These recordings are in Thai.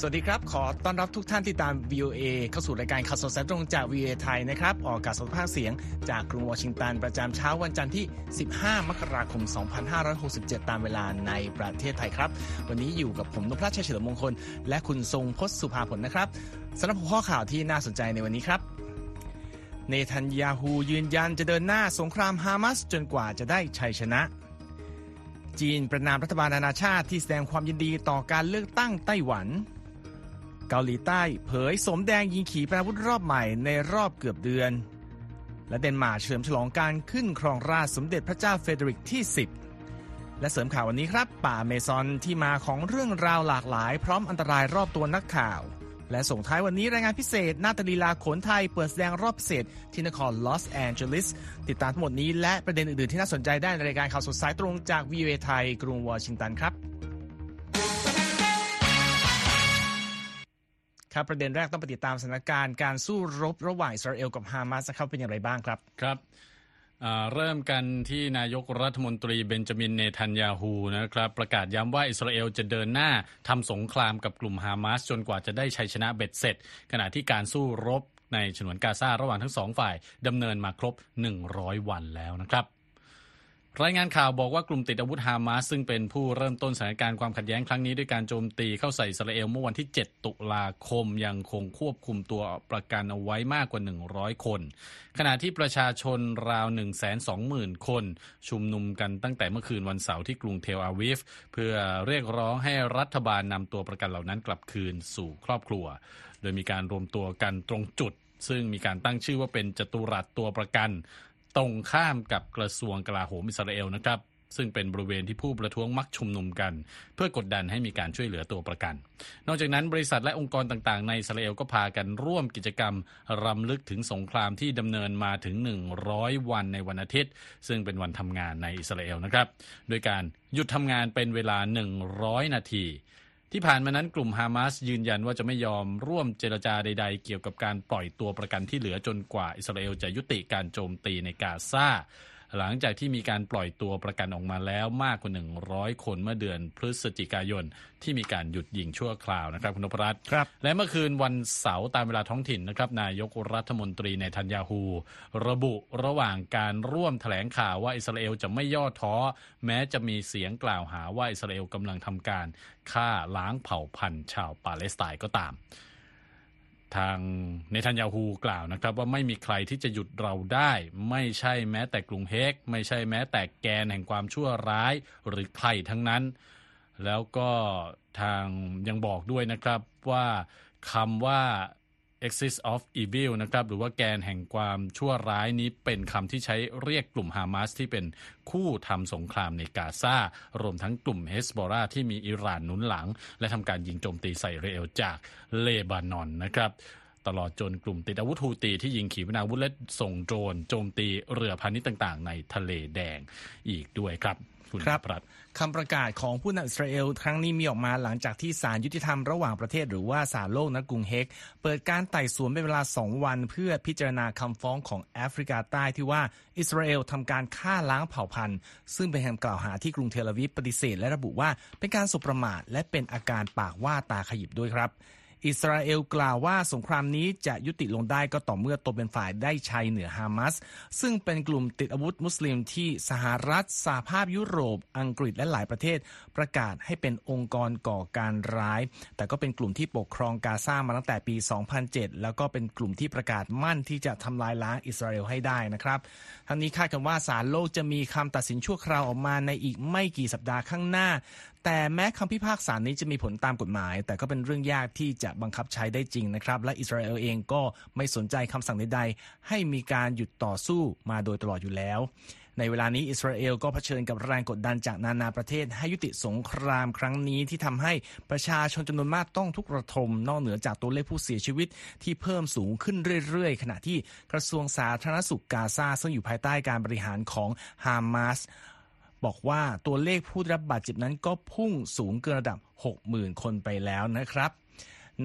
สวัสดีครับ ขอต้อนรับทุกท่านที่ตาม VOA เข้าสู่รายการข่าวสดสายตรงจาก VOA ไทยนะครับ ออกอากาศสดภาคเสียงจากกรุงวอชิงตัน ประจำเช้าวันจันทร์ที่ 15 มกราคม 2567 ตามเวลาในประเทศไทยครับ วันนี้อยู่กับผมนพรัชชัยเฉลิมมงคล และคุณทรงพศสุภาผลนะครับสำหรับหัวข้อข่าวที่น่าสนใจในวันนี้ครับเนทันยาฮูยืนยันจะเดินหน้าสงครามฮามาสจนกว่าจะได้ชัยชนะจีนประณามรัฐบาลนานาชาติที่แสดงความยินดีต่อการเลือกตั้งไต้หวัน เกาหลีใต้เผยโสมแดงยิงขีปนาวุธรอบใหม่ในรอบเกือบเดือน และเดนมาร์กเฉลิมฉลองการขึ้นครองราชสมเด็จพระเจ้าเฟรเดอริกที่ 10 และเสริมข่าววันนี้ครับ ป่าอเมซอนที่มาของเรื่องราวหลากหลาย พร้อมอันตรายรอบตัวนักข่าว และส่งท้ายวันนี้รายงานพิเศษนาฏลีลาโขนไทยเปิดแสดงรอบพิเศษที่นครลอสแอนเจลิสติดตามทั้งหมดนี้และประเด็นอื่นๆที่น่าสนใจได้ในรายการข่าวสดสายตรงจาก VOA ไทยกรุงวอชิงตันครับ ครับประเด็นแรกต้องไปติดตามสถานการณ์การสู้รบระหว่างอิสราเอลกับฮามาสนะครับเป็นอย่างไรบ้างครับครับเริ่มกันที่นายกรัฐมนตรีเบนจามินเนทันยาฮูนะครับประกาศย้ำว่าอิสราเอลจะเดินหน้าทำสงครามกับกลุ่มฮามาสจนกว่าจะได้ชัยชนะเบ็ดเสร็จ ขณะที่การสู้รบในฉนวนกาซาระหว่างทั้งสองฝ่ายดำเนินมาครบ 100 วันแล้วนะครับ รายงานข่าวบอกว่ากลุ่มติดอาวุธฮามาสซึ่งเป็นผู้เริ่มต้นสถานการณ์ความขัดแย้งครั้งนี้ด้วยการโจมตีเข้าใส่อิสราเอลเมื่อวันที่ 7 ตุลาคมยังคงควบคุมตัวประกันเอาไว้มากกว่า 100 คน ขณะที่ประชาชนราว 120,000 คน ชุมนุมกันตั้งแต่เมื่อคืนวันเสาร์ที่กรุงเทลอาวิฟ เพื่อเรียกร้องให้รัฐบาลนำตัวประกันเหล่านั้นกลับคืนสู่ครอบครัว โดยมีการรวมตัวกันตรงจุดซึ่งมีการตั้งชื่อว่าเป็นจตุรัสตัวประกัน ตรงข้ามกับกระทรวงกลาโหมอิสราเอลนะครับซึ่งเป็นบริเวณที่ผู้ประท้วงมักชุมนุมกัน เพื่อกดดันให้มีการช่วยเหลือตัวประกัน นอกจากนั้นบริษัทและองค์กรต่างๆ ในอิสราเอลก็พากันร่วมกิจกรรม รำลึกถึงสงครามที่ดำเนินมาถึง 100 วันในวันอาทิตย์ ซึ่งเป็นวันทำงานในอิสราเอลนะครับ โดยการหยุดทำงานเป็นเวลา 100 นาที ที่ผ่านมานั้นกลุ่มฮามาสยืนยันว่าจะไม่ยอมร่วมเจรจาใด ๆ เกี่ยวกับการปล่อยตัวประกันที่เหลือจนกว่าอิสราเอลจะยุติการโจมตีในกาซา หลังจากที่มีการปล่อยตัวประกันออกมาแล้วมากกว่า 100 คนเมื่อเดือนพฤศจิกายน ที่มีการหยุดยิงชั่วคราวนะครับคุณนพรัตน์ครับ และเมื่อคืนวันเสาร์ตามเวลาท้องถิ่นนะครับนายกรัฐมนตรีในทันยาฮู ระบุระหว่างการร่วมแถลงข่าวว่าอิสราเอลจะไม่ย่อท้อ แม้จะมีเสียงกล่าวหาว่าอิสราเอลกำลังทำการฆ่าล้างเผ่าพันธุ์ชาวปาเลสไตน์ก็ตาม ทางเนทันยาฮูกล่าวนะครับ ว่าไม่มีใครที่จะหยุดเราได้ ไม่ใช่แม้แต่กรุงเฮก ไม่ใช่แม้แต่แกนแห่งความชั่วร้ายหรือใครทั้งนั้น แล้วก็ทางยังบอกด้วยนะครับว่าคำว่า axis of evil นะครับหรือว่าแกนแห่งความชั่วร้ายนี้เป็นคำที่ใช้เรียกกลุ่มฮามาสที่เป็นคู่ทำสงครามในกาซารวมทั้งกลุ่มเฮสบอราที่มีอิหร่านหนุนหลัง และทำการยิงโจมตีใส่เรเอลจากเลบานอนนะครับตลอดจนกลุ่มติดอาวุธฮูตีที่ยิงขีปนาวุธและส่งโดรนโจมตีเรือพาณิชย์ต่าง ๆ ในทะเลแดงอีกด้วยครับ ครับคำประกาศของผู้นำอิสราเอล ครั้งนี้มีออกมาหลังจากที่ศาลยุติธรรมระหว่างประเทศหรือว่าศาลโลกนกรุงเฮกเปิดการไต่สวนเป็นเวลา 2 วัน เพื่อพิจารณาคำฟ้องของแอฟริกาใต้ที่ว่าอิสราเอลทำการฆ่าล้างเผ่าพันธุ์ ซึ่งเป็นคำกล่าวหาที่กรุงเทลอาวิฟปฏิเสธและระบุว่าเป็นการสุประมาทและเป็นอาการปากว่าตาขยิบด้วยครับ อิสราเอลกล่าวว่าสงครามนี้จะยุติลงได้ก็ต่อเมื่อตนเป็นฝ่ายได้ชัยเหนือฮามาสซึ่งเป็นกลุ่มติดอาวุธมุสลิมที่สหรัฐสหภาพยุโรป อังกฤษและหลายประเทศ ประกาศให้เป็นองค์กรก่อการร้าย แต่ก็เป็นกลุ่มที่ปกครองกาซามาตั้งแต่ปี 2007 แล้วก็เป็นกลุ่มที่ประกาศมั่นที่จะทำลายล้างอิสราเอลให้ได้นะครับทั้งนี้คาดกันว่าศาลโลกจะมีคำตัดสินชั่วคราวออกมาในอีกไม่กี่สัปดาห์ข้างหน้า แต่แม้คำพิพากษานี้จะมีผลตามกฎหมาย แต่ก็เป็นเรื่องยากที่จะบังคับใช้ได้จริงนะครับ และอิสราเอลเองก็ไม่สนใจคำสั่งใดๆ ให้มีการหยุดต่อสู้มาโดยตลอดอยู่แล้ว ในเวลานี้อิสราเอลก็เผชิญกับแรงกดดันจากนานาประเทศ ให้ยุติสงครามครั้งนี้ที่ทำให้ประชาชนจำนวนมากต้องทุกระทม นอกเหนือจากตัวเลขผู้เสียชีวิตที่เพิ่มสูงขึ้นเรื่อยๆ ขณะที่กระทรวงสาธารณสุขกาซาซึ่งอยู่ภายใต้การบริหารของฮามาส บอกว่าตัวเลขผู้ได้รับบาดเจ็บนั้นก็พุ่งสูงเกินระดับ 60,000 คนไปแล้วนะครับ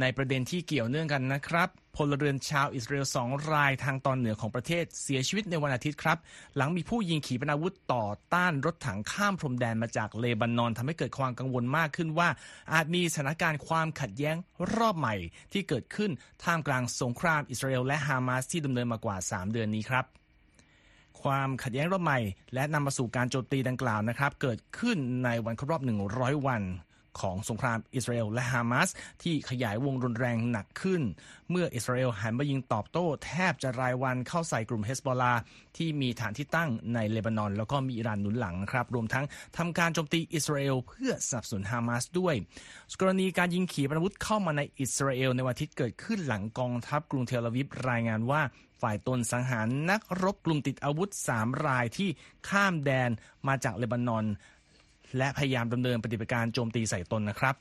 ในประเด็นที่เกี่ยวเนื่องกันนะครับพลเรือนชาวอิสราเอลสองรายทางตอนเหนือของประเทศเสียชีวิตในวันอาทิตย์ครับ หลังมีผู้ยิงขีปนาวุธต่อต้านรถถังข้ามพรมแดนมาจากเลบานอนทำให้เกิดความกังวลมากขึ้นว่า อาจมีสถานการณ์ความขัดแย้งรอบใหม่ที่เกิดขึ้นท่ามกลางสงครามอิสราเอลและฮามาสที่ดำเนินมากว่า 3 เดือนนี้ครับ ความขัดแย้งรอบใหม่ และนำมาสู่การโจมตีดังกล่าวนะครับ เกิดขึ้นในวันครบรอบ 100 วัน ของสงครามอิสราเอลและฮามาสที่ขยายวงรุนแรงหนักขึ้น เมื่ออิสราเอลหันมายิงตอบโต้แทบจะรายวันเข้าใส่กลุ่มเฮสบอลาที่มีฐานที่ตั้งในเลบานอน แล้วก็มีอิหร่านหนุนหลังครับ รวมทั้งทำการโจมตีอิสราเอลเพื่อสนับสนุนฮามาสด้วย กรณีการยิงขีปนาวุธเข้ามาในอิสราเอลในวันอาทิตย์เกิดขึ้นหลังกองทัพกรุงเทลอาวิฟรายงานว่าฝ่ายตนสังหารนักรบกลุ่มติดอาวุธ 3 รายที่ข้ามแดนมาจากเลบานอน และพยายามดำเนินปฏิบัติการโจมตีใส่ตนนะครับ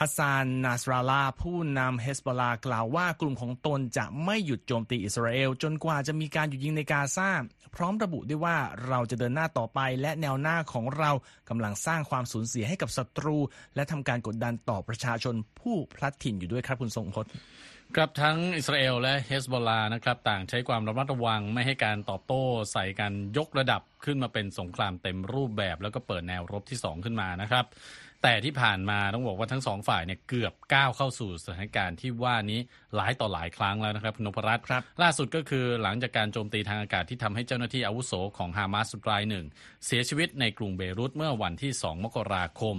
ฮัสซานนาสราลาผู้นำเฮสบอลากล่าวว่ากลุ่มของตนจะไม่หยุดโจมตีอิสราเอล จนกว่าจะมีการหยุดยิงในกาซาพร้อมระบุด้วยว่าเราจะเดินหน้าต่อไป และแนวหน้าของเรากำลังสร้างความสูญเสียให้กับศัตรู และทำการกดดันต่อประชาชนผู้พลัดถิ่นอยู่ด้วยครับคุณทรงพจน์ ครับทั้งอิสราเอลและเฮสบอลลานะครับต่างใช้ความระมัดระวังไม่ให้การตอบโต้ใส่กันยกระดับขึ้นมาเป็นสงครามเต็มรูปแบบ แล้วก็เปิดแนวรบที่ 2 ขึ้นมานะครับ แต่ที่ผ่านมาต้องบอกว่าทั้งสองฝ่ายเนี่ยเกือบก้าวเข้าสู่สถานการณ์ที่ว่านี้หลายต่อหลายครั้งแล้วนะครับนพรัตน์ครับล่าสุดก็คือหลังจากการโจมตีทางอากาศที่ทำให้เจ้าหน้าที่อาวุโสของฮามาสรายหนึ่ง เสียชีวิตในกรุงเบรุตเมื่อวันที่ 2 มกราคม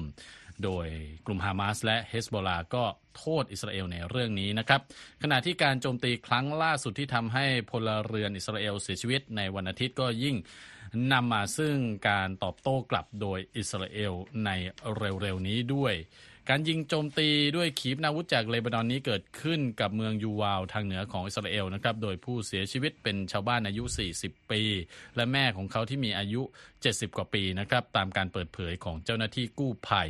โดยกลุ่มฮามาสและเฮสบอลาก็โทษอิสราเอลในเรื่องนี้นะครับ ขณะที่การโจมตีครั้งล่าสุดที่ทำให้พลเรือนอิสราเอลเสียชีวิตในวันอาทิตย์ก็ยิ่งนำมาซึ่งการตอบโต้กลับโดยอิสราเอลในเร็วๆนี้ด้วย การยิงโจมตีด้วยขีปนาวุธจากเลบานอนนี้เกิดขึ้นกับเมืองยูวาลทางเหนือของอิสราเอลนะครับ โดยผู้เสียชีวิตเป็นชาวบ้านอายุ 40 ปี และแม่ของเขาที่มีอายุ 70 กว่าปีนะครับ ตามการเปิดเผยของเจ้าหน้าที่กู้ภัย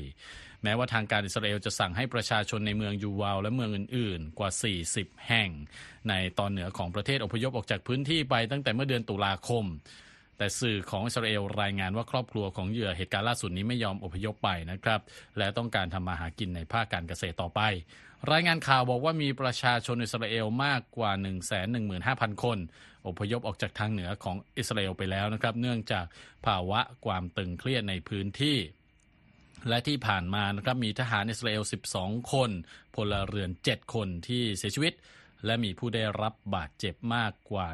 แม้ว่าทางการอิสราเอลจะสั่งให้ประชาชนในเมืองยูวาลและเมืองอื่น ๆ กว่า 40 แห่ง ในตอนเหนือของประเทศอพยพออกจากพื้นที่ไปตั้งแต่เมื่อเดือนตุลาคม แต่สื่อของอิสราเอลรายงานว่าครอบครัวของเหยื่อเหตุการณ์ล่าสุดนี้ไม่ยอมอพยพไปนะครับ และต้องการทำมาหากินในภาคการเกษตรต่อไป รายงานข่าวบอกว่ามีประชาชนอิสราเอลมากกว่า 115,000 คน อพยพออกจากทางเหนือของอิสราเอลไปแล้วนะครับ เนื่องจากภาวะความตึงเครียดในพื้นที่และที่ผ่านมานะครับมีทหารอิสราเอล 12 คน พลเรือน 7 คนที่เสียชีวิต และมีผู้ได้รับบาดเจ็บมากกว่า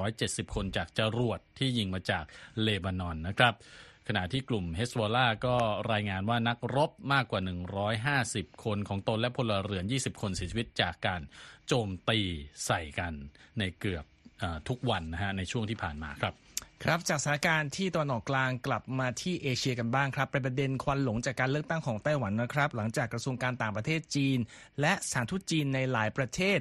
170 คนจากจรวดที่ยิงมาจากเลบานอนนะครับ ขณะที่กลุ่มเฮสวอลาก็รายงานว่านักรบมากกว่า 150 คนของตนและพลเรือน 20 คนเสียชีวิตจากการโจมตีใส่กันในเกือบอทุกวันนะฮะในช่วงที่ผ่านมาครับ ครับจากสถานการณ์ที่ตะวันออกกลางกลับมาที่เอเชียกันบ้างครับเป็นประเด็นควันหลงจากการเลือกตั้งของไต้หวันนะครับ หลังจากกระทรวงการต่างประเทศจีน และสถานทูตจีนในหลายประเทศ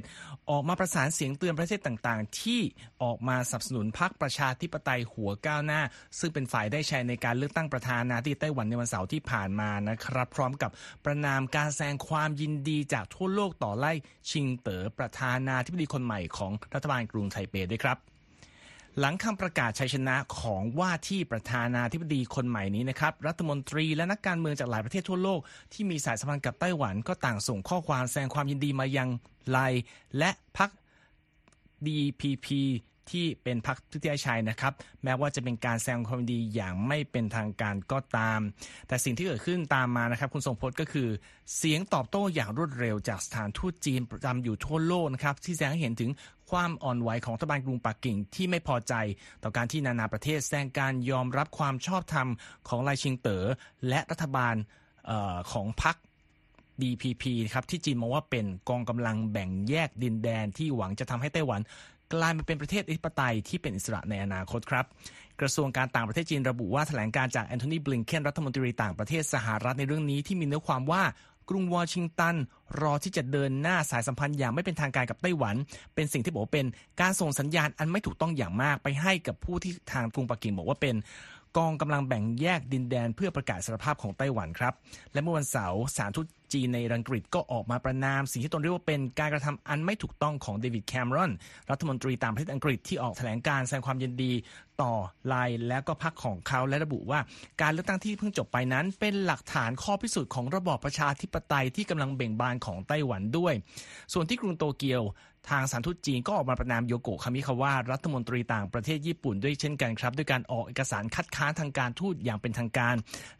ออกมาประสานเสียงเตือนประเทศต่างๆ ที่ออกมาสนับสนุนพรรคประชาธิปไตยหัวก้าวหน้า ซึ่งเป็นฝ่ายได้ชัยในการเลือกตั้งประธานาธิบดีไต้หวันในวันเสาร์ที่ผ่านมานะครับ พร้อมกับประนามการแสดงความยินดีจากทั่วโลกต่อไล่ชิงเต๋อประธานาธิบดีคนใหม่ของรัฐบาลกรุงไทเปด้วยครับ หลังคำประกาศชัยชนะของว่าที่ประธานาธิบดีคนใหม่นี้นะครับ รัฐมนตรีและนักการเมืองจากหลายประเทศทั่วโลก ที่มีสายสัมพันธ์กับไต้หวันก็ต่างส่งข้อความแสดงความยินดีมายังไลและพรรค DPP ที่เป็นพรรคทุติยชัยนะครับ แม้ว่าจะเป็นการแสดงความยินดีอย่างไม่เป็นทางการก็ตาม แต่สิ่งที่เกิดขึ้นตามมานะครับ คุณทรงพจน์ก็คือ เสียงตอบโต้อย่างรวดเร็วจากสถานทูตจีนประจำอยู่ทั่วโลกนะครับ ที่แสดงให้เห็นถึง ความอ่อนไหวของรัฐบาลกรุงปักกิ่งที่ไม่พอใจ ต่อการที่นานาประเทศแสดงการยอมรับความชอบธรรมของไลชิงเต๋อและรัฐบาลออของพรรค DPP ครับที่จีนมองว่าเป็นกองกำลังแบ่งแยกดินแดนที่หวังจะทำให้ไต้หวันกลายมาเป็นประเทศอธิปไตยที่เป็นอิสระในอนาคตครับ กระทรวงการต่างประเทศจีนระบุว่าแถลงการจากแอนโทนีบลิงเคนรัฐมนตรีต่างประเทศสหรัฐในเรื่องนี้ที่มีเนื้อความว่า กรุงวอชิงตัน รอที่จะเดินหน้าสายสัมพันธ์อย่างไม่เป็นทางการกับไต้หวัน เป็นสิ่งที่บอกว่าเป็นการส่งสัญญาณอันไม่ถูกต้องอย่างมากไปให้กับผู้ที่ทางกรุงปักกิ่งบอกว่าเป็นกองกำลังแบ่งแยกดินแดนเพื่อประกาศสารภาพของไต้หวันครับ และเมื่อวันเสาร์สารทูต จีนในอังกฤษก็ออกมาประนามสิ่งที่ตนเรียกว่าเป็นการกระทำอันไม่ถูกต้องของเดวิดแคมรอนรัฐมนตรีต่างประเทศอังกฤษที่ออกแถลงการแสดงความยินดีต่อไลน์และก็พักของเขาและระบุว่า การเลือกตั้งที่เพิ่งจบไปนั้น เป็นหลักฐานข้อพิสูจน์ของระบอบประชาธิปไตยที่กำลังเบ่งบานของไต้หวันด้วย ส่วนที่กรุงโตเกียว ทางสารทูตจีนก็ออกมาประนามโยโกะคามิคาวะรัฐมนตรีต่างประเทศญี่ปุ่นด้วยเช่นกันครับ ด้วยการออกเอกสารคัดค้านทางการทูตอย่างเป็นทางการ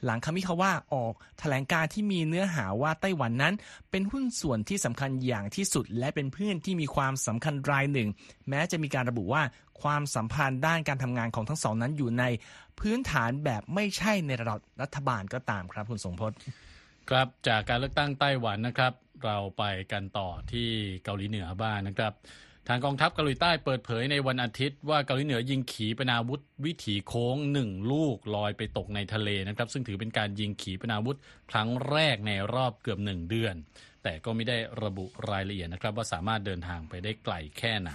หลังคามิคาวะออกแถลงการที่มีเนื้อหาว่าไต้หวันนั้น เป็นหุ้นส่วนที่สำคัญอย่างที่สุด และเป็นเพื่อนที่มีความสำคัญรายหนึ่ง แม้จะมีการระบุว่าความสัมพันธ์ด้านการทำงานของทั้งสองนั้นอยู่ในพื้นฐานแบบไม่ใช่ในระดับรัฐบาลก็ตามครับคุณสงพจน์ครับจากการเลือกตั้งไต้หวันนะครับ เราไปกันต่อที่เกาหลีเหนือบ้างนนะครับ ทางกองทัพเกาหลีใต้เปิดเผยในวันอาทิตย์ว่าเกาหลีเหนือยิงขีปนาวุธวิถีโค้งหนึ่งลูกลอยไปตกในทะเลนะครับ ซึ่งถือเป็นการยิงขีปนาวุธครั้งแรกในรอบเกือบหนึ่งเดือน แต่ก็ไม่ได้ระบุรายละเอียดนะครับ ว่าสามารถเดินทางไปได้ไกลแค่ไหน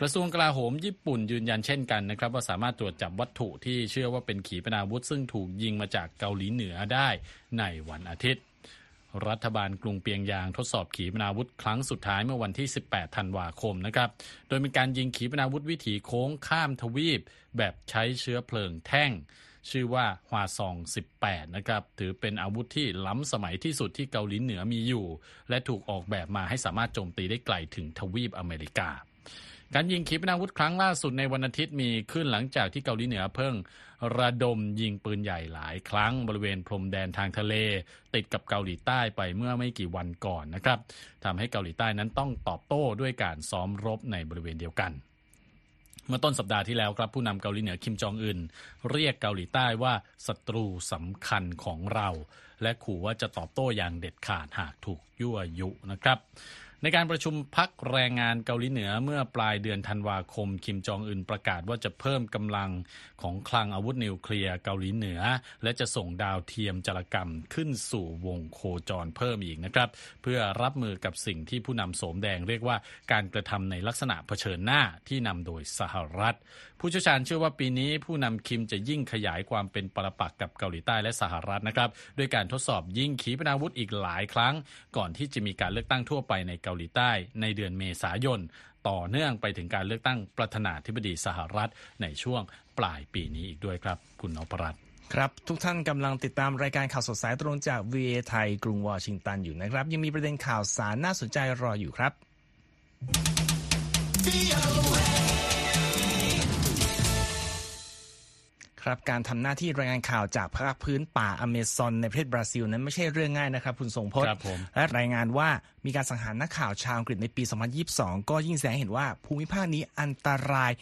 กระทรวงกลาโหมญี่ปุ่นยืนยันเช่นกันนะครับ ว่าสามารถตรวจจับวัตถุที่เชื่อว่าเป็นขีปนาวุธ ซึ่งถูกยิงมาจากเกาหลีเหนือได้ในวันอาทิตย์ รัฐบาลกรุงเปียงยางทดสอบขีปนาวุธครั้งสุดท้ายเมื่อวันที่ 18 ธันวาคมนะครับ โดยมีการยิงขีปนาวุธวิถีโค้งข้ามทวีป แบบใช้เชื้อเพลิงแท่ง ชื่อว่าฮวาซอง 18 นะครับ ถือเป็นอาวุธที่ล้ำสมัยที่สุดที่เกาหลีเหนือมีอยู่ และถูกออกแบบมาให้สามารถโจมตีได้ไกลถึงทวีปอเมริกาการยิงขีปนาวุธครั้งล่าสุดในวันอาทิตย์มีขึ้นหลังจากที่เกาหลีเหนือเพิ่ง ระดมยิงปืนใหญ่หลายครั้งบริเวณพรมแดนทางทะเล ติดกับเกาหลีใต้ไปเมื่อไม่กี่วันก่อนนะครับทำให้เกาหลีใต้นั้นต้องตอบโต้ด้วยการซ้อมรบในบริเวณเดียวกันเมื่อต้นสัปดาห์ที่แล้วครับผู้นำเกาหลีเหนือคิมจองอึนเรียกเกาหลีใต้ว่าศัตรูสำคัญของเรา และขู่ว่าจะตอบโต้อย่างเด็ดขาดหากถูกยั่วยุนะครับ ในการประชุมพักแรงงานเกาหลีเหนือเมื่อปลายเดือนธันวาคม คิมจองอึนประกาศว่าจะเพิ่มกำลังของคลังอาวุธนิวเคลียร์เกาหลีเหนือ และจะส่งดาวเทียมจารกรรมขึ้นสู่วงโคจรเพิ่มอีกนะครับ เพื่อรับมือกับสิ่งที่ผู้นำโสมแดงเรียกว่าการกระทำในลักษณะเผชิญหน้าที่นำโดยสหรัฐ ผู้เชี่ยวชาญเชื่อว่าปีนี้ผู้นำคิมจะยิ่งขยายความเป็นปรปักกับเกาหลีใต้และสหรัฐนะครับด้วยการทดสอบยิงขีปนาวุธอีกหลายครั้ง ก่อนที่จะมีการเลือกตั้งทั่วไปในเกาหลีใต้ในเดือนเมษายน ต่อเนื่องไปถึงการเลือกตั้งประธานาธิบดีสหรัฐในช่วงปลายปีนี้อีกด้วยครับ คุณนพรัตน์ครับ ทุกท่านกำลังติดตามรายการข่าวสดสายตรงจาก VA ไทย กรุงวอชิงตันอยู่นะครับ ยังมีประเด็นข่าวสารน่าสนใจรออยู่ครับ ครับการทำหน้าที่รายงานข่าวจากภาคพื้นป่าอเมซอนในประเทศบราซิลนั้นไม่ใช่เรื่องง่ายนะครับคุณทรงพจน์และรายงานว่ามีการสังหารนักข่าวชาวอังกฤษในปี 2022 ก็ยิ่งแสดงเห็นว่าภูมิภาคนี้อันตราย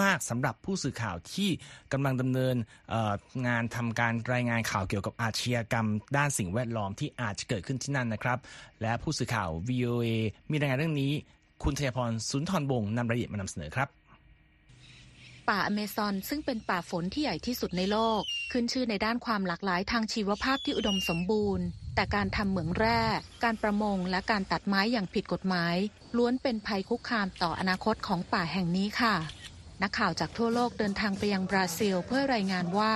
มากสำหรับผู้สื่อข่าวที่กำลังดำเนินงานทำการรายงานข่าวเกี่ยวกับอาชญากรรม ด้านสิ่งแวดล้อมที่อาจจะเกิดขึ้นที่นั่นนะครับ และผู้สื่อข่าว VOA มีรายงานเรื่องนี้ คุณธยพรสุนทรบงนำรายละเอียดมานำเสนอครับ ป่าอเมซอนซึ่งเป็นป่าฝนที่ใหญ่ที่สุดในโลก ขึ้นชื่อในด้านความหลากหลายทางชีวภาพที่อุดมสมบูรณ์ แต่การทำเหมืองแร่ การประมงและการตัดไม้อย่างผิดกฎหมาย ล้วนเป็นภัยคุกคามต่ออนาคตของป่าแห่งนี้ค่ะ นักข่าวจากทั่วโลกเดินทางไปยังบราซิล เพื่อรายงานว่า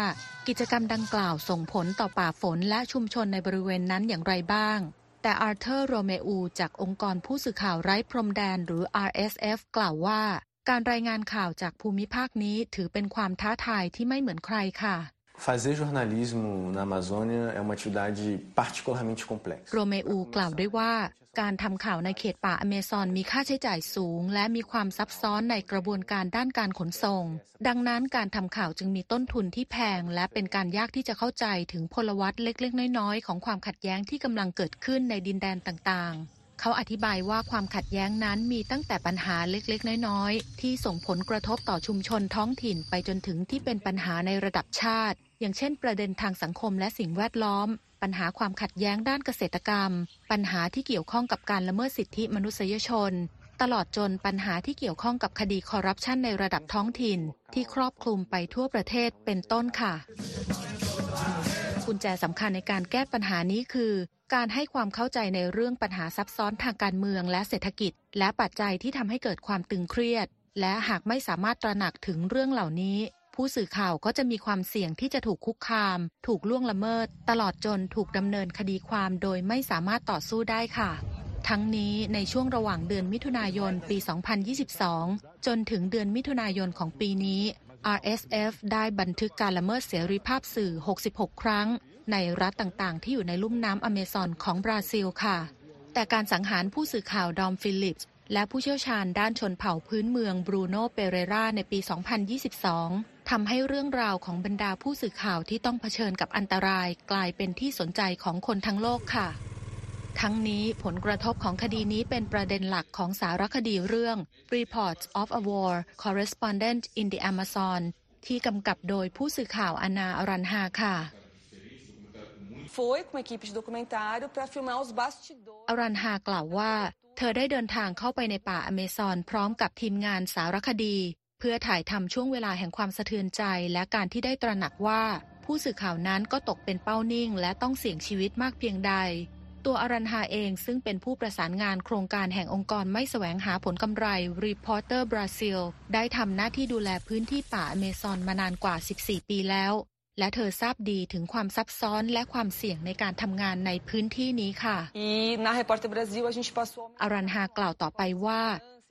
กิจกรรมดังกล่าวส่งผลต่อป่าฝนและชุมชนในบริเวณนั้นอย่างไรบ้างแต่อาร์เธอร์โรเมอูจากองค์กรผู้สื่อข่าวไร้พรมแดนหรือ RSF กล่าวว่า การรายงานข่าวจากภูมิภาคนี้ถือเป็นความท้าทายที่ไม่เหมือนใครค่ะ Fazer jornalismo na Amazônia é uma atividade particularmente complexa. โรเมอูกล่าวด้วยว่า การทำข่าวในเขตป่าอเมซอนมีค่าใช้จ่ายสูง และมีความซับซ้อนในกระบวนการด้านการขนส่ง ดังนั้นการทำข่าวจึงมีต้นทุนที่แพง และเป็นการยากที่จะเข้าใจถึงพลวัตเล็กๆ น้อยๆ ของความขัดแย้งที่กำลังเกิดขึ้นในดินแดนต่างๆ เขาอธิบายว่าความขัดแย้งนั้นมีตั้งแต่ปัญหาเล็กๆ น้อยๆ ที่ส่งผลกระทบต่อชุมชนท้องถิ่นไปจนถึงที่เป็นปัญหาในระดับชาติ อย่างเช่น ประเด็นทางสังคมและสิ่งแวดล้อม ปัญหาความขัดแย้งด้านเกษตรกรรม ปัญหาที่เกี่ยวข้องกับการละเมิดสิทธิมนุษยชน ตลอดจนปัญหาที่เกี่ยวข้องกับคดีคอร์รัปชันในระดับท้องถิ่น ที่ครอบคลุมไปทั่วประเทศเป็นต้นค่ะ กุญแจสำคัญในการแก้ปัญหานี้คือ การให้ความเข้าใจในเรื่องปัญหาซับซ้อนทางการเมืองและเศรษฐกิจ และปัจจัยที่ทำให้เกิดความตึงเครียด และหากไม่สามารถตระหนักถึงเรื่องเหล่านี้ ผู้สื่อข่าวก็จะมีความเสี่ยงที่จะถูกคุกคาม ถูกล่วงละเมิด ตลอดจนถูกดำเนินคดีความโดยไม่สามารถต่อสู้ได้ค่ะทั้งนี้ในช่วงระหว่างเดือนมิถุนายนปี 2022 จนถึงเดือนมิถุนายนของปีนี้ RSF ได้บันทึกการละเมิดเสรีภาพสื่อ 66 ครั้ง ในรัฐต่างๆ ที่อยู่ในลุ่มน้ำอเมซอนของบราซิลค่ะ แต่การสังหารผู้สื่อข่าวดอมฟิลิปส์และผู้เชี่ยวชาญด้านชนเผ่าพื้นเมืองบรูโนเปเรราในปี 2022 ทำให้เรื่องราวของบรรดาผู้สื่อข่าวที่ต้องเผชิญกับอันตรายกลายเป็นที่สนใจของคนทั้งโลกค่ะ ทั้งนี้ผลกระทบของคดีนี้เป็นประเด็นหลักของสารคดีเรื่อง Reports of a War Correspondent in the Amazon ที่กำกับโดยผู้สื่อข่าวอนาอรันฮาค่ะ foi com uma equipe de documentário para filmar os bastidores. อรันฮากล่าวว่า เธอได้เดินทางเข้าไปในป่าอเมซอนพร้อมกับทีมงานสารคดี เพื่อถ่ายทำช่วงเวลาแห่งความสะเทือนใจ และการที่ได้ตระหนักว่า ผู้สื่อข่าวนั้นก็ตกเป็นเป้านิ่ง และต้องเสี่ยงชีวิตมากเพียงใด ตัวอรันฮาเองซึ่งเป็นผู้ประสานงานโครงการแห่งองค์กรไม่แสวงหาผลกำไร Reporter Brazil ได้ทำหน้าที่ดูแลพื้นที่ป่าอเมซอนมานานกว่า 14 ปีแล้ว และเธอทราบดีถึงความซับซ้อนและความเสี่ยงในการทำงานในพื้นที่นี้ค่ะ E na Repórter Brasil a gente passou อารันฮากล่าวต่อไปว่า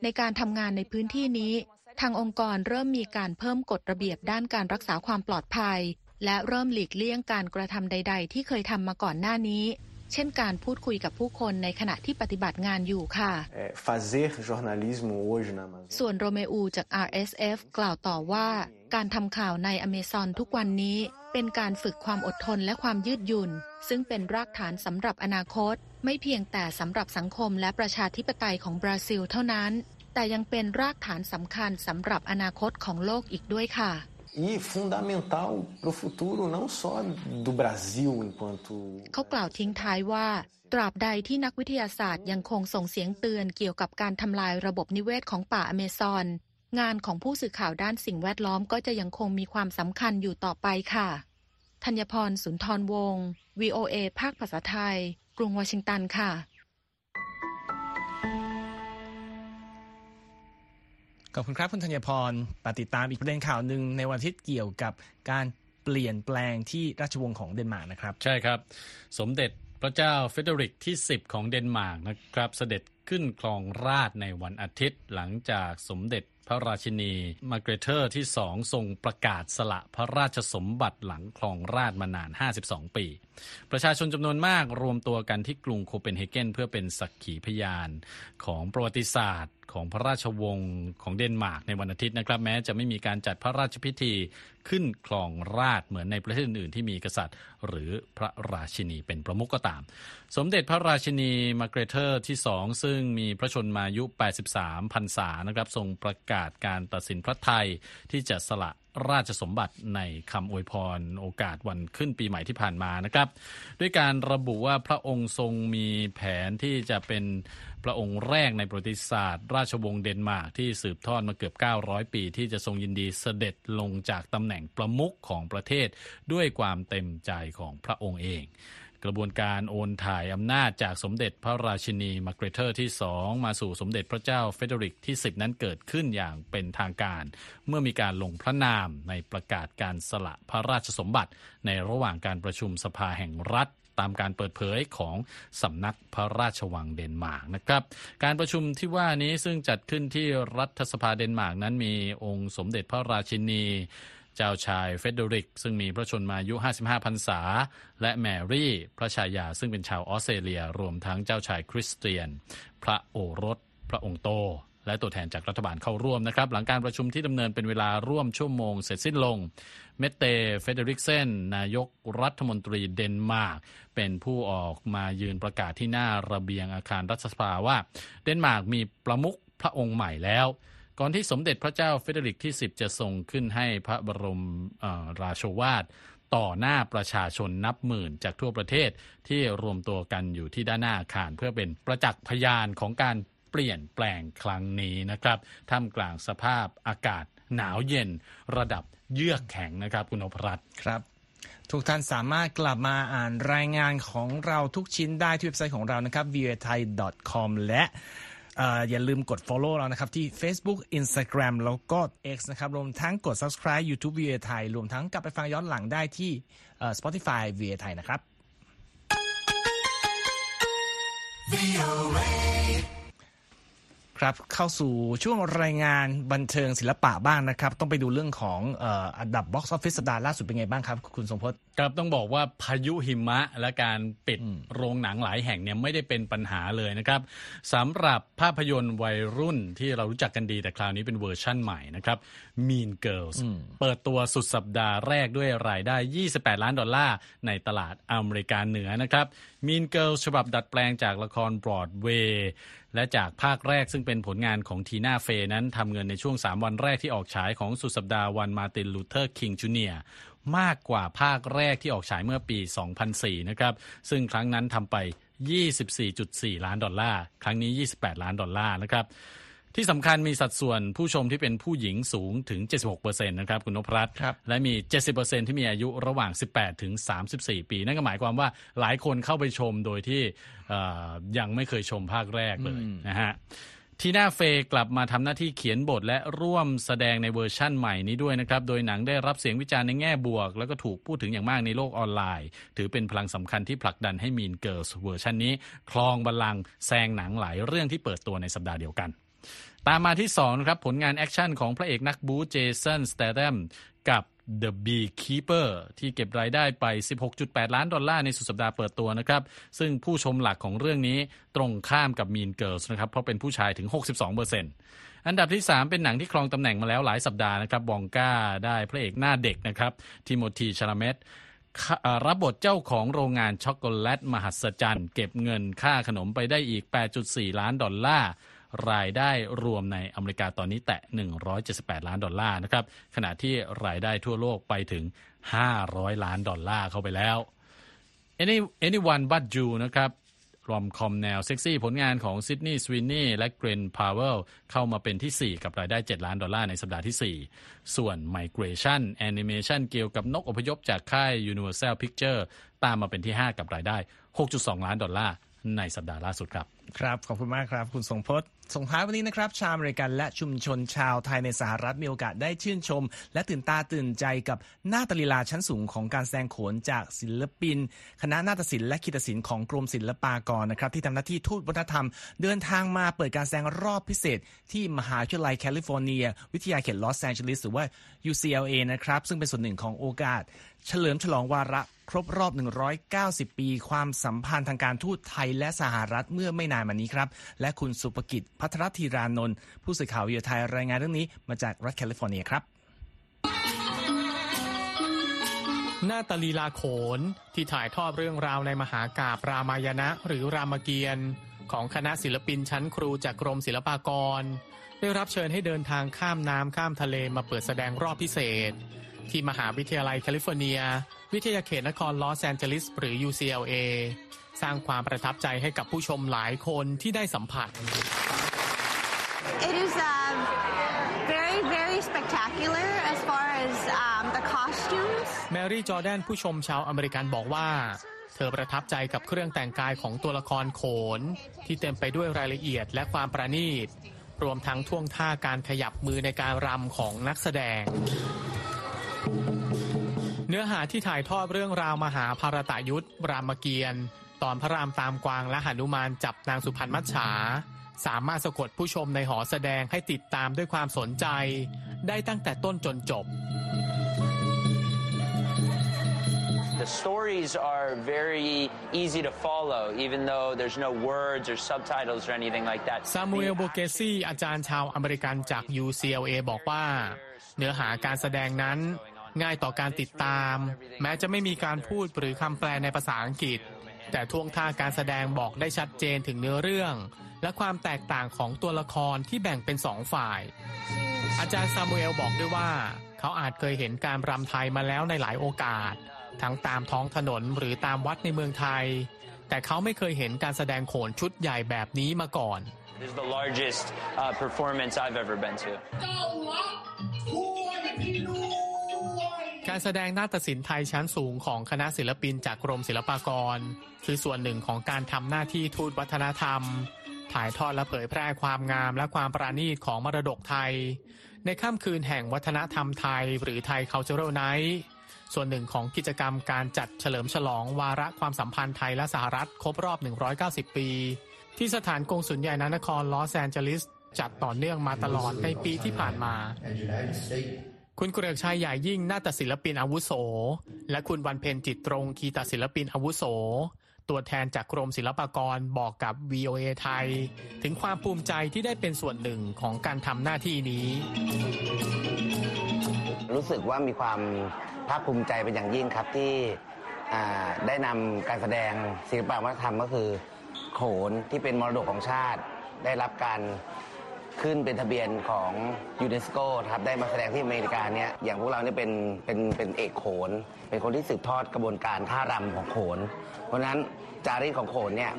ในการทำงานในพื้นที่นี้ ทางองค์กรเริ่มมีการเพิ่มกฎระเบียบด้านการรักษาความปลอดภัย และเริ่มหลีกเลี่ยงการกระทำใด ๆ ที่เคยทำมาก่อนหน้านี้ เช่นการพูดคุยกับผู้คนในขณะที่ปฏิบัติงานอยู่ค่ะ É, fazer jornalismo hoje na Amazônia. ส่วนโรเมอูจาก RSF กล่าวต่อว่า การทำข่าวในอเมซอนทุกวันนี้ เป็นการฝึกความอดทนและความยืดหยุ่น ซึ่งเป็นรากฐานสำหรับอนาคต ไม่เพียงแต่สำหรับสังคมและประชาธิปไตยของบราซิลเท่านั้น แต่ยังเป็นรากฐานสำคัญสำหรับอนาคตของโลกอีกด้วยค่ะ E fundamental para o futuro não só do Brasil enquanto เขากล่าวทิ้งท้ายว่า ตราบใดที่นักวิทยาศาสตร์ยังคงส่งเสียงเตือนเกี่ยวกับการทำลายระบบนิเวศของป่าอเมซอน งานของผู้สื่อข่าวด้านสิ่งแวดล้อมก็จะยังคงมีความสำคัญอยู่ต่อไปค่ะธัญพรสุนทรวงศ์ VOA ภาคภาษาไทย กรุงวอชิงตันค่ะ ขอบคุณครับคุณธัญพรปติดตามอีกประเด็นข่าวหนึ่งในวันอาทิตย์เกี่ยวกับการเปลี่ยนแปลงที่ราชวงศ์ของเดนมาร์กนะครับ ใช่ครับ สมเด็จพระเจ้าเฟเดริกที่ 10 ของเดนมาร์กนะครับ เสด็จขึ้นครองราชในวันอาทิตย์หลังจากสมเด็จ ระราชินีมาร์เกรเทอที่สองทรงประกาศสละพระราชสมบัติหลังครองราชมานาน 52 ปี ประชาชนจำนวนมากรวมตัวกันที่กรุงโคเปนเฮเกนเพื่อเป็นสักขีพยานของประวัติศาสตร์ของพระราชวงศ์ของเดนมาร์กในวันอาทิตย์นะครับ แม้จะไม่มีการจัดพระราชพิธีขึ้นครองราชเหมือนในประเทศอื่นๆที่มีกษัตริย์ หรือพระราชินีเป็นประมุขก็ตาม สมเด็จพระราชินีมาร์เกรเทอที่สองซึ่งมีพระชนมายุ 83พรรษานะครับทรงประกาศการตัดสินพระทัยที่จะสละราชสมบัติในคำอวยพรโอกาสวันขึ้นปีใหม่ที่ผ่านมานะครับ ด้วยการระบุว่าพระองค์ทรงมีแผนที่จะเป็นพระองค์แรกในประวัติศาสตร์ ราชวงศ์เดนมาร์กที่สืบทอดมาเกือบ 900 ปี ที่จะทรงยินดีเสด็จลงจากตำแหน่งประมุขของประเทศด้วยความเต็มใจของพระองค์เอง กระบวนการโอนถ่ายอำนาจจากสมเด็จพระราชินีมาร์เกรเทอร์ที่สองมาสู่สมเด็จพระเจ้าเฟเดริกที่ 10 นั้นเกิดขึ้นอย่างเป็นทางการ เมื่อมีการลงพระนามในประกาศการสละพระราชสมบัติ ในระหว่างการประชุมสภาแห่งรัฐตามการเปิดเผยของสำนักพระราชวังเดนมาร์กนะครับ การประชุมที่ว่านี้ซึ่งจัดขึ้นที่รัฐสภาเดนมาร์กนั้นมีองค์สมเด็จพระราชินี เจ้าชายเฟเดริก ซึ่งมีพระชนมายุ 55พรรษา และแมรี่ พระชายาซึ่งเป็นชาวออสเตรเลีย รวมทั้งเจ้าชายคริสเตียน พระโอรส พระองค์โต และตัวแทนจากรัฐบาลเข้าร่วมนะครับ หลังการประชุมที่ดำเนินเป็นเวลาร่วมชั่วโมงเสร็จสิ้นลง เมเตเฟเดริกเซนนายกรัฐมนตรีเดนมาร์กเป็นผู้ออกมายืนประกาศที่หน้าระเบียงอาคารรัฐสภาว่า เดนมาร์กมีประมุขพระองค์ใหม่แล้ว ก่อนที่สมเด็จพระเจ้าเฟเดริกที่ 10 จะทรงขึ้นให้พระบรมราโชวาทต่อหน้าประชาชนนับหมื่นจากทั่วประเทศที่รวมตัวกันอยู่ที่ด้านหน้าอาคาร เพื่อเป็นประจักษ์พยานของการเปลี่ยนแปลงครั้งนี้นะครับท่ามกลางสภาพอากาศหนาวเย็นระดับเยือกแข็งนะครับคุณนพรัตครับทุกท่านสามารถกลับมาอ่านรายงานของเราทุกชิ้นได้ที่เว็บไซต์ของเรานะครับ v o a t h a i c o m และ อย่าลืมกด follow เรานะครับ ที่ Facebook Instagram แล้วก็ X นะครับ รวมทั้งกด subscribe YouTube VA ไทย รวมทั้งกลับไปฟังย้อนหลังได้ที่ Spotify VA ไทยนะครับ ครับเข้าสู่ช่วงรายงานบันเทิงศิลปะบ้างนะครับ ต้องไปดูเรื่องของอันดับบ็อกซ์ออฟฟิศสัปดาห์ล่าสุดเป็นไงบ้างครับ คุณทรงพจน์ครับต้องบอกว่าพายุหิมะและการปิดโรงหนังหลายแห่งเนี่ยไม่ได้เป็นปัญหาเลยนะครับสำหรับภาพยนตร์วัยรุ่นที่เรารู้จักกันดีแต่คราวนี้เป็นเวอร์ชั่นใหม่นะครับ Mean Girls เปิดตัวสุดสัปดาห์แรกด้วยรายได้ 28 ล้านดอลลาร์ในตลาดอเมริกาเหนือนะครับ Mean Girls ฉบับดัดแปลงจากละครบรอดเวย์ และจากภาคแรกซึ่งเป็นผลงานของทีน่าเฟย์นั้นทำเงินในช่วง 3 วันแรกที่ออกฉายของสุดสัปดาห์วันมาร์ตินลูเทอร์คิงจูเนียร์มากกว่าภาคแรกที่ออกฉายเมื่อปี 2004 นะครับ ซึ่งครั้งนั้นทำไป 24.4 ล้านดอลลาร์ ครั้งนี้ 28 ล้านดอลลาร์นะครับ ที่สำคัญมีสัดส่วนผู้ชมที่เป็นผู้หญิงสูงถึง 76%นะครับคุณนพรัตน์และมี 70%ที่มีอายุระหว่าง 18 ถึง 34 ปี นั่นก็หมายความว่าหลายคนเข้าไปชมโดยที่ยังไม่เคยชมภาคแรกเลยนะฮะทีน่าเฟย์กลับมาทำหน้าที่เขียนบทและร่วมแสดงในเวอร์ชั่นใหม่นี้ด้วยนะครับ โดยหนังได้รับเสียงวิจารณ์ในแง่บวก แล้วก็ถูกพูดถึงอย่างมากในโลกออนไลน์ ถือเป็นพลังสำคัญที่ผลักดันให้ Mean Girls เวอร์ชันนี้ ครองบัลลังก์แซงหนังหลายเรื่องที่เปิดตัวในสัปดาห์เดียวกัน ตามมาที่2นะครับผลงานแอคชั่นของพระเอกนักบู๊เจสันสเตเดมกับ The Beekeeper ที่เก็บรายได้ไป 16.8 ล้านดอลลาร์ในสุดสัปดาห์เปิดตัวนะครับ ซึ่งผู้ชมหลักของเรื่องนี้ตรงข้ามกับ Mean Girls นะครับ เพราะเป็นผู้ชายถึง 62%อันดับที่ 3 เป็นหนังที่ครองตำแหน่งมาแล้วหลายสัปดาห์นะครับ Wonka ได้พระเอกหน้าเด็กนะครับทิโมธีชาลเมตรับบทเจ้าของโรงงานช็อกโกแลตมหัศจรรย์ เก็บเงินค่าขนมไปได้อีก 8.4 ล้านดอลลาร์ รายได้รวมในอเมริกาตอนนี้แตะ 178 ล้านดอลลาร์นะครับขณะที่รายได้ทั่วโลกไปถึง 500 ล้านดอลลาร์เข้าไปแล้ว Any Anyone But You นะครับ rom-com แนวเซ็กซี่ผลงานของซิดนีย์สวินนี่และเกรนพาวเวลเข้ามาเป็นที่ 4 กับรายได้ 7 ล้านดอลลาร์ในสัปดาห์ที่ 4 ส่วน Migration Animation เกี่ยวกับนกอพยพจากค่าย Universal Picture ตามมาเป็นที่ 5 กับรายได้ 6.2 ล้านดอลลาร์ ในสัปดาห์ล่าสุดครับ ครับ ขอบคุณมากครับ คุณสงพจน์ส่งท้ายวันนี้นะครับ ชาวอเมริกันและชุมชนชาวไทยในสหรัฐมีโอกาสได้ชื่นชม และตื่นตาตื่นใจกับหน้าตลีลาชั้นสูงของการแสดงโขนจากศิลปิน คณะนาฏศิลป์และคิตศิลป์ของกรมศิลปากรนะครับ ที่ทำหน้าที่ทูตวัฒนธรรม เดินทางมาเปิดการแสดงรอบพิเศษ ที่มหาวิทยาลัยแคลิฟอร์เนีย วิทยาเขตลอสแอนเจลิสหรือว่า UCLA นะครับซึ่งเป็นส่วนหนึ่งของโอกาส เฉลิมฉลองวาระ ครบรอบ 190 ปี ความสัมพันธ์ทางการทูตไทยและสหรัฐเมื่อไม่นานมานี้ครับ และคุณสุภกิจพัทรธีรานนท์ผู้สื่อข่าววีโอเอไทยรายงานเรื่องนี้มาจากรัฐแคลิฟอร์เนียครับหน้าตลีลาโขนที่ถ่ายทอดเรื่องราวในมหากาพย์รามายณะหรือรามเกียรติ์ของคณะศิลปินชั้นครูจากกรมศิลปากร ได้รับเชิญให้เดินทางข้ามน้ำข้ามทะเลมาเปิดแสดงรอบพิเศษ ที่มหาวิทยาลัยแคลิฟอร์เนีย วิทยาเขตนครลอสแอนเจลิสหรือ UCLA สร้างความประทับใจให้กับผู้ชมหลายคนที่ได้สัมผัส It is uh, very very spectacular as far as um, the costumes แมรี่จอแดนผู้ชมชาวอเมริกันบอกว่า เธอประทับใจกับเครื่องแต่งกายของตัวละครโขน ที่เต็มไปด้วยรายละเอียดและความประณีต รวมทั้งท่วงท่าการขยับมือในการรำของนักแสดง เนื้อหาที่ถ่ายทอดเรื่องราวมหาภารตยุทธรามเกียรติ์ตอนพระรามตามกวางและหนุมานจับนางสุพรรณมัจฉา สามารถสะกดผู้ชมในหอแสดงให้ติดตามด้วยความสนใจ ได้ตั้งแต่ต้นจนจบ The stories are very easy to follow, even though there's no words or subtitles or anything like that. ซามูเอลโบเกซีอาจารย์ชาวอเมริกันจาก UCLA บอกว่า เนื้อหาการแสดงนั้น ง่ายต่อการติดตาม แม้จะไม่มีการพูดหรือคำแปลในภาษาอังกฤษ แต่ท่วงท่าการแสดงบอกได้ชัดเจนถึงเนื้อเรื่อง และความแตกต่างของตัวละครที่แบ่งเป็นสองฝ่าย อาจารย์ซามูเอลบอกด้วยว่า เขาอาจเคยเห็นการรำไทยมาแล้วในหลายโอกาส ทั้งตามท้องถนนหรือตามวัดในเมืองไทย แต่เขาไม่เคยเห็นการแสดงโขนชุดใหญ่แบบนี้มาก่อน This is the largest uh, performance I've ever been to. การแสดงนาฏศิลป์ไทยชั้นสูงของคณะศิลปินจากกรมศิลปากร คือส่วนหนึ่งของการทำหน้าที่ทูตวัฒนธรรม ถ่ายทอดและเผยแพร่ความงามและความปราณีตของมรดกไทย ในค่ำคืนแห่งวัฒนธรรมไทยหรือไทย Cultural Night ส่วนหนึ่งของกิจกรรมการจัดเฉลิมฉลองวาระความสัมพันธ์ไทยและสหรัฐครบรอบ 190 ปี ที่สถานกงสุลใหญ่นครลอสแอนเจลิส จัดต่อเนื่องมาตลอดในปีที่ผ่านมา คุณเกรียกชัยใหญ่ยิ่งนาฏศิลปินอาวุโส และคุณวันเพ็ญจิตตรงคีตศิลปินอาวุโส ตัวแทนจากกรมศิลปากรบอกกับ VOA ไทย ถึงความภูมิใจที่ได้เป็นส่วนหนึ่งของการทำหน้าที่นี้ รู้สึกว่ามีความภาคภูมิใจเป็นอย่างยิ่งครับที่ได้นำการแสดงศิลปวัฒนธรรมก็คือโขนที่เป็นมรดกของชาติ ได้รับการ ขึ้นเป็นทะเบียนของยูเนสโกครับได้มาแสดงที่อเมริกาเนี่ยอย่างพวกเราเนี่ยเป็นเป็นเป็นเอกโขน เป็นคนที่สืบทอดกระบวนการท่ารำของโขน เพราะฉะนั้นจารีตของโขนเนี่ย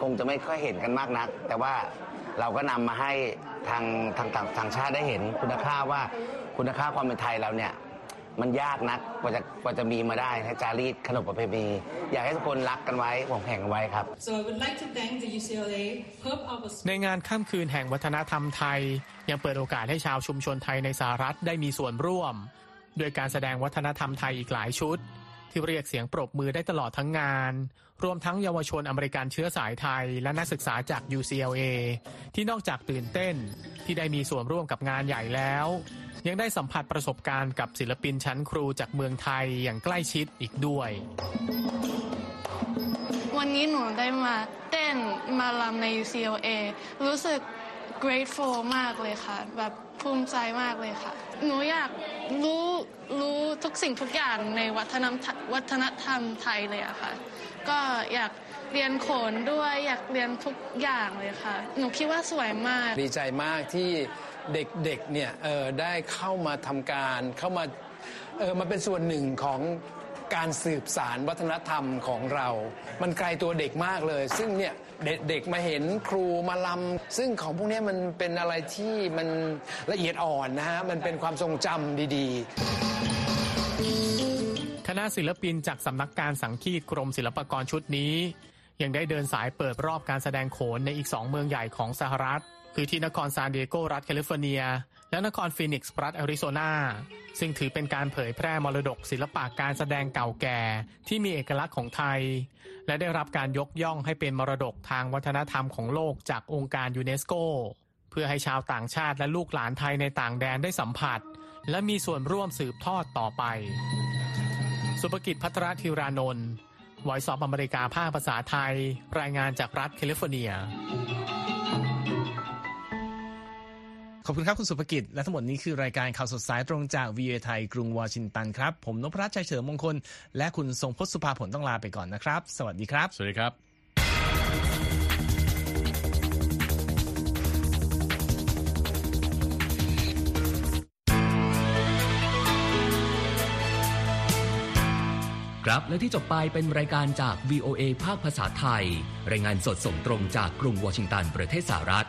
คงจะไม่ค่อยเห็นกันมากนัก แต่ว่าเราก็นำมาให้ทางทางต่างชาติได้เห็นคุณค่าว่าคุณค่าความเป็นไทยเราเนี่ย มันยากนักกว่าจะกว่าจะมีมาได้ให้จารีตขนบประเพณีอยากให้ทุกคนรักกันไว้หวงแข่งกันไว้ครับ so I would like to thank the UCLA Pub of ในงานข้ามคืนแห่งวัฒนธรรมไทย ยังเปิดโอกาสให้ชาวชุมชนไทยในสหรัฐได้มีส่วนร่วม โดยการแสดงวัฒนธรรมไทยอีกหลายชุด ที่เรียกเสียงปรบมือได้ตลอดทั้งงาน รวมทั้งเยาวชนอเมริกันเชื้อสายไทย และนักศึกษาจาก UCLA ที่นอกจากตื่นเต้นที่ได้มีส่วนร่วมกับงานใหญ่แล้ว ยังได้สัมผัสประสบการณ์กับศิลปินชั้นครูจากเมืองไทยอย่างใกล้ชิดอีกด้วย วันนี้หนูได้มาเต้นมาลำใน UCLA รู้สึก grateful มากเลยค่ะ แบบภูมิใจมากเลยค่ะ หนูอยากรู้รู้ทุกสิ่งทุกอย่างในวัฒนธรรมวัฒนธรรมไทยเลยอะค่ะ ก็อยากเรียนโขนด้วยอยากเรียนทุกอย่างเลยค่ะ หนูคิดว่าสวยมาก ดีใจมากที่ เด็กๆเนี่ยได้เข้ามาทำการเข้ามาเออมาเป็นส่วนหนึ่งของการสืบสารวัฒนธรรมของเรา มันไกลตัวเด็กมากเลย ซึ่งเนี่ยเด็กๆมาเห็นครูมารำซึ่งของพวกนี้มันเป็นอะไรที่มันละเอียดอ่อนนะฮะ มันเป็นความทรงจำดีๆ คณะศิลปินจากสำนักการสังคีตกรมศิลปากรชุดนี้ ยังได้เดินสายเปิดรอบการแสดงโขนในอีกสองเมืองใหญ่ของสหรัฐ คือที่นครซานดิเอโกรัฐแคลิฟอร์เนีย และนครฟีนิกซ์รัฐแอริโซนาซึ่งถือเป็นการเผยแพร่มรดกศิลปะการแสดงเก่าแก่ ที่มีเอกลักษณ์ของไทย และได้รับการยกย่องให้เป็นมรดกทางวัฒนธรรมของโลกจากองค์การยูเนสโกเพื่อให้ชาวต่างชาติและลูกหลานไทยในต่างแดนได้สัมผัส และมีส่วนร่วมสืบทอดต่อไป สุภกิจพัทรธิรานนท์ Voice of America ภาคภาษาไทย รายงานจากรัฐแคลิฟอร์เนีย ขอบคุณครับ คุณสุภกิจ และทั้งหมดนี้คือรายการข่าวสดสายตรงจากวีโอเอไทยกรุงวอชิงตันครับ ผมนพรัชชัยเฉลิมมงคล และคุณทรงพศสุภาผลต้องลาไปก่อนนะครับ สวัสดีครับ สวัสดีครับครับและที่จบไปเป็นรายการจาก VOA ภาคภาษาไทย รายงานสดส่งตรงจากกรุงวอชิงตันประเทศสหรัฐ